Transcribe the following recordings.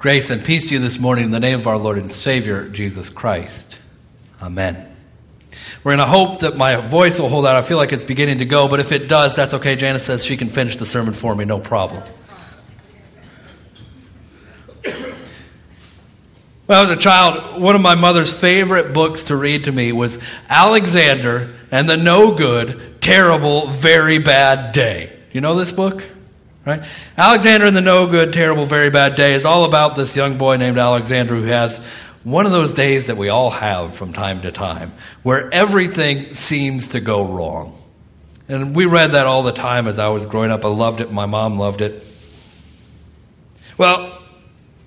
Grace and peace to you this morning in the name of our Lord and Savior, Jesus Christ. Amen. We're going to hope that my voice will hold out. I feel like it's beginning to go, but if it does, that's okay. Janice says she can finish the sermon for me, no problem. When I was a child, one of my mother's favorite books to read to me was Alexander and the No Good, Terrible, Very Bad Day. You know this book? Right? Alexander and the No Good, Terrible, Very Bad Day is all about this young boy named Alexander who has one of those days that we all have from time to time where everything seems to go wrong. And we read that all the time as I was growing up. I loved it. My mom loved it. Well,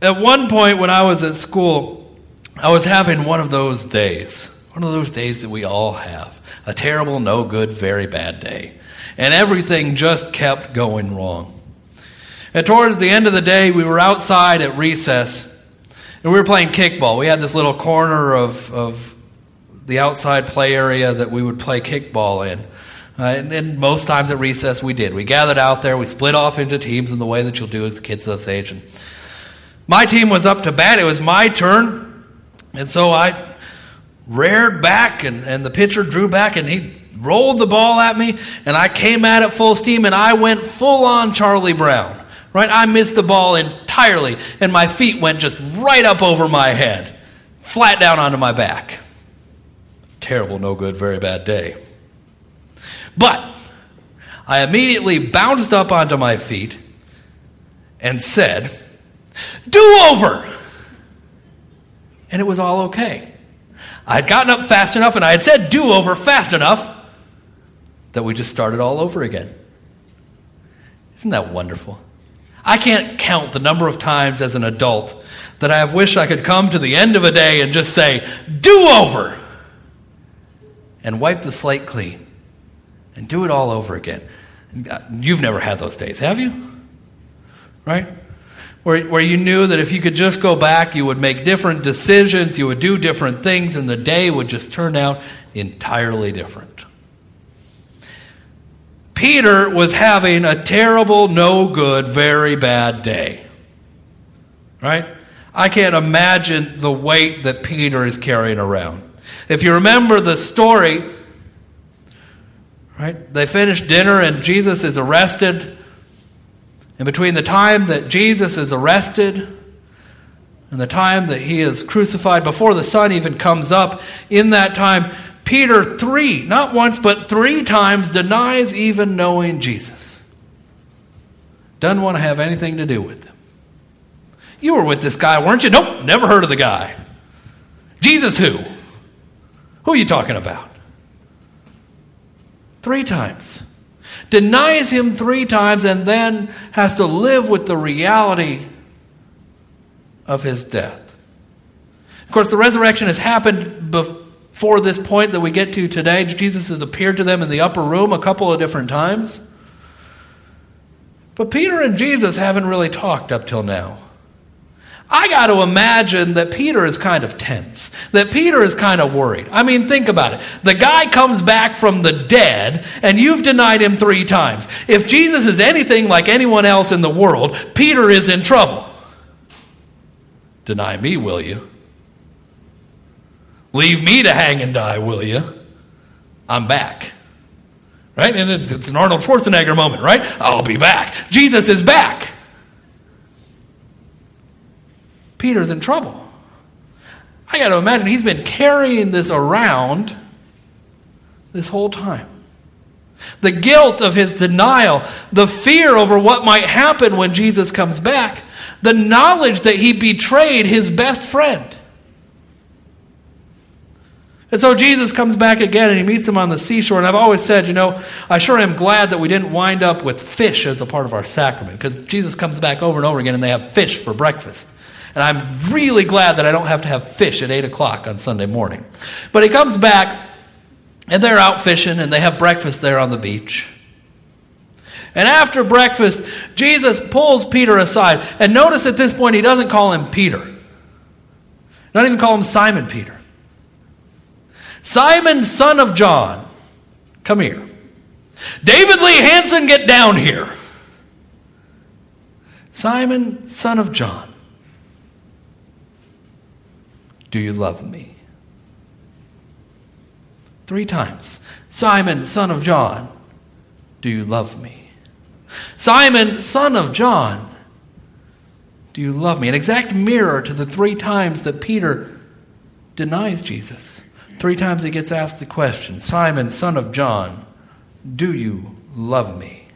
at one point when I was at school, I was having one of those days. One of those days that we all have. A terrible, no good, very bad day. And everything just kept going wrong. And towards the end of the day, we were outside at recess and we were playing kickball. We had this little corner of, of the outside play area that we would play kickball in. Uh, and, and, most times at recess, we did. We gathered out there, we split off into teams in the way that you'll do as kids this age. And my team was up to bat. It was my turn. And so I reared back, and, and the pitcher drew back, and he rolled the ball at me, and I came at it full steam, and I went full on Charlie Brown. Right? I missed the ball entirely, and my feet went just right up over my head, flat down onto my back. Terrible, no good, very bad day. But I immediately bounced up onto my feet and said, Do over! And it was all okay. I had gotten up fast enough and I had said do over fast enough that we just started all over again. Isn't that wonderful? I can't count the number of times as an adult that I have wished I could come to the end of a day and just say, do over, and wipe the slate clean and do it all over again. You've never had those days, have you? Right? Where, where you knew that if you could just go back, you would make different decisions, you would do different things, and the day would just turn out entirely different. Peter was having a terrible, no good, very bad day. Right? I can't imagine the weight that Peter is carrying around. If you remember the story, right? They finish dinner and Jesus is arrested. And between the time that Jesus is arrested and the time that he is crucified, before the sun even comes up, in that time, Peter, three, not once, but three times denies even knowing Jesus. Doesn't want to have anything to do with him. You were with this guy, weren't you? Nope, never heard of the guy. Jesus, who? Who are you talking about? Three times. Denies him three times and then has to live with the reality of his death. Of course, the resurrection has happened before for this point that we get to today. Jesus has appeared to them in the upper room a couple of different times. But Peter and Jesus haven't really talked up till now. I got to imagine that Peter is kind of tense, that Peter is kind of worried. I mean, think about it. The guy comes back from the dead, and you've denied him three times. If Jesus is anything like anyone else in the world, Peter is in trouble. Deny me, will you? Leave me to hang and die, will you? I'm back. Right? And it's, it's an Arnold Schwarzenegger moment, right? I'll be back. Jesus is back. Peter's in trouble. I got to imagine he's been carrying this around this whole time. The guilt of his denial, the fear over what might happen when Jesus comes back, the knowledge that he betrayed his best friend. And so Jesus comes back again and he meets him on the seashore. And I've always said, you know, I sure am glad that we didn't wind up with fish as a part of our sacrament because Jesus comes back over and over again and they have fish for breakfast. And I'm really glad that I don't have to have fish at 8 o'clock on Sunday morning. But he comes back and they're out fishing and they have breakfast there on the beach. And after breakfast, Jesus pulls Peter aside. And notice at this point, he doesn't call him Peter, not even call him Simon Peter. Simon, son of John, come here. David Lee Hanson, get down here. Simon, son of John, Do you love me? Three times. Simon, son of John, do you love me? Simon, son of John, do you love me? An exact mirror to the three times that Peter denies Jesus. Three times he gets asked the question Simon, son of John, do you love me?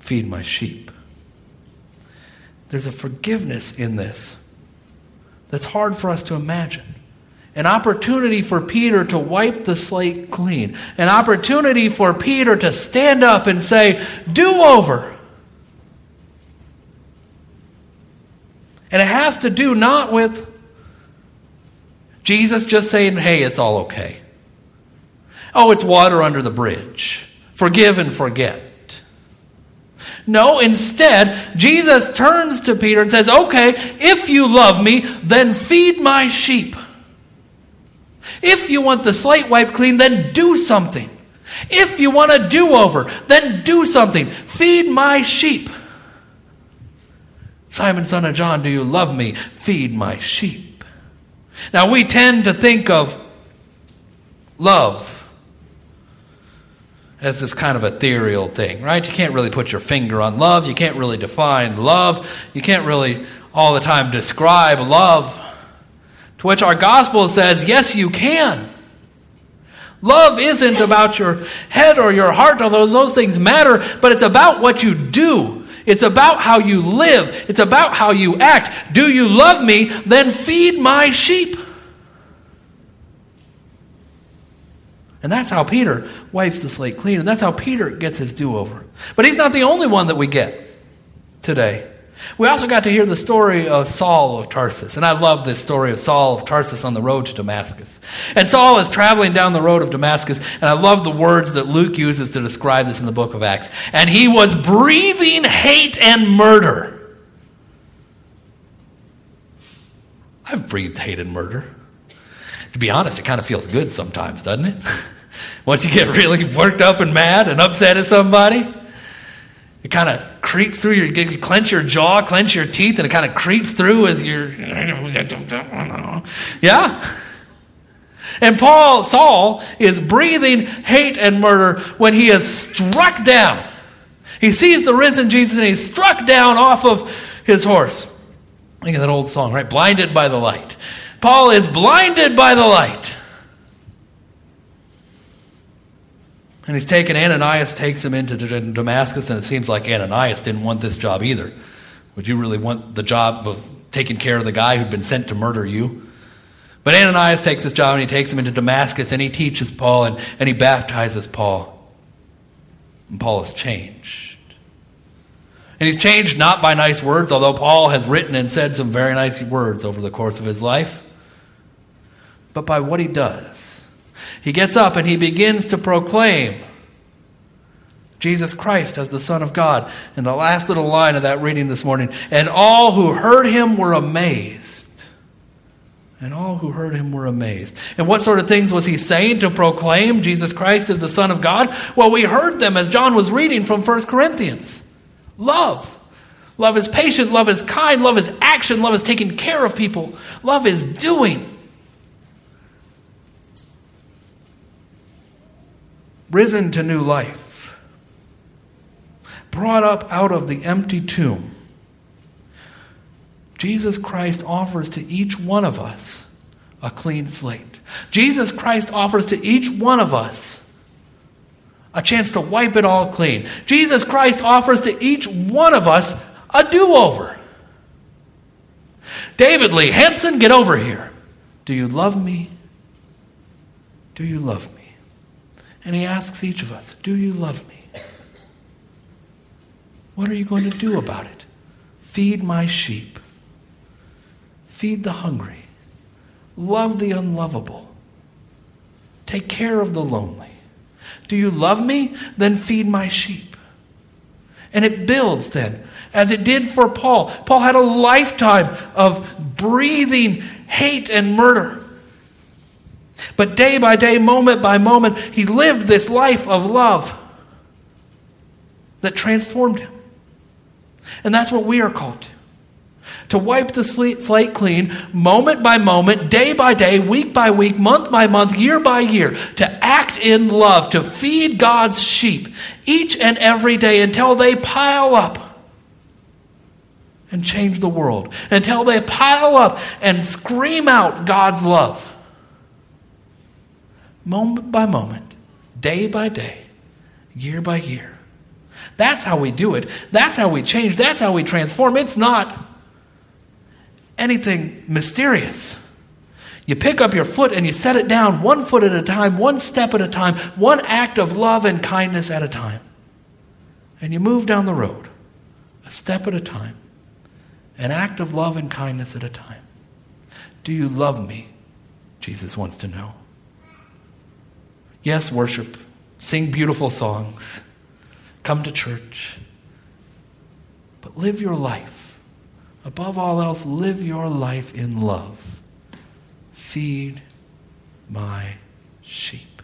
Feed my sheep. There's a forgiveness in this that's hard for us to imagine. An opportunity for Peter to wipe the slate clean. An opportunity for Peter to stand up and say, Do over. And it has to do not with Jesus just saying, Hey, it's all okay. Oh, it's water under the bridge. Forgive and forget. No, instead, Jesus turns to Peter and says, Okay, if you love me, then feed my sheep. If you want the slate wiped clean, then do something. If you want a do over, then do something. Feed my sheep. Simon, son of John, do you love me? Feed my sheep. Now, we tend to think of love as this kind of ethereal thing, right? You can't really put your finger on love. You can't really define love. You can't really all the time describe love. To which our gospel says, yes, you can. Love isn't about your head or your heart, although those things matter, but it's about what you do. It's about how you live. It's about how you act. Do you love me? Then feed my sheep. And that's how Peter wipes the slate clean. And that's how Peter gets his do over. But he's not the only one that we get today. We also got to hear the story of Saul of Tarsus. And I love this story of Saul of Tarsus on the road to Damascus. And Saul is traveling down the road of Damascus. And I love the words that Luke uses to describe this in the book of Acts. And he was breathing hate and murder. I've breathed hate and murder. To be honest, it kind of feels good sometimes, doesn't it? Once you get really worked up and mad and upset at somebody, it kind of creeps through your, you clench your jaw, clench your teeth, and it kind of creeps through as you're, yeah? And Paul, Saul, is breathing hate and murder when he is struck down. He sees the risen Jesus and he's struck down off of his horse. Think of that old song, right? Blinded by the light. Paul is blinded by the light. And he's taken, Ananias takes him into Damascus, and it seems like Ananias didn't want this job either. Would you really want the job of taking care of the guy who'd been sent to murder you? But Ananias takes this job and he takes him into Damascus and he teaches Paul and, and he baptizes Paul. And Paul is changed. And he's changed not by nice words, although Paul has written and said some very nice words over the course of his life, but by what he does. He gets up and he begins to proclaim Jesus Christ as the Son of God. And the last little line of that reading this morning, and all who heard him were amazed. And all who heard him were amazed. And what sort of things was he saying to proclaim Jesus Christ as the Son of God? Well, we heard them as John was reading from 1 Corinthians. Love. Love is patient, love is kind, love is action, love is taking care of people, love is doing. Risen to new life, brought up out of the empty tomb, Jesus Christ offers to each one of us a clean slate. Jesus Christ offers to each one of us a chance to wipe it all clean. Jesus Christ offers to each one of us a do over. David Lee Henson, get over here. Do you love me? Do you love me? And he asks each of us, Do you love me? What are you going to do about it? Feed my sheep. Feed the hungry. Love the unlovable. Take care of the lonely. Do you love me? Then feed my sheep. And it builds then, as it did for Paul. Paul had a lifetime of breathing hate and murder. But day by day, moment by moment, he lived this life of love that transformed him. And that's what we are called to. to wipe the slate clean moment by moment, day by day, week by week, month by month, year by year, to act in love, to feed God's sheep each and every day until they pile up and change the world, until they pile up and scream out God's love. Moment by moment, day by day, year by year. That's how we do it. That's how we change. That's how we transform. It's not anything mysterious. You pick up your foot and you set it down one foot at a time, one step at a time, one act of love and kindness at a time. And you move down the road, a step at a time, an act of love and kindness at a time. Do you love me? Jesus wants to know. Yes, worship, sing beautiful songs, come to church, but live your life Above all else, live your life in love. Feed my sheep.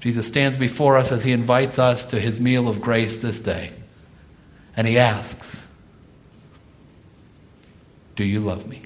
Jesus stands before us as he invites us to his meal of grace this day. And he asks, Do you love me?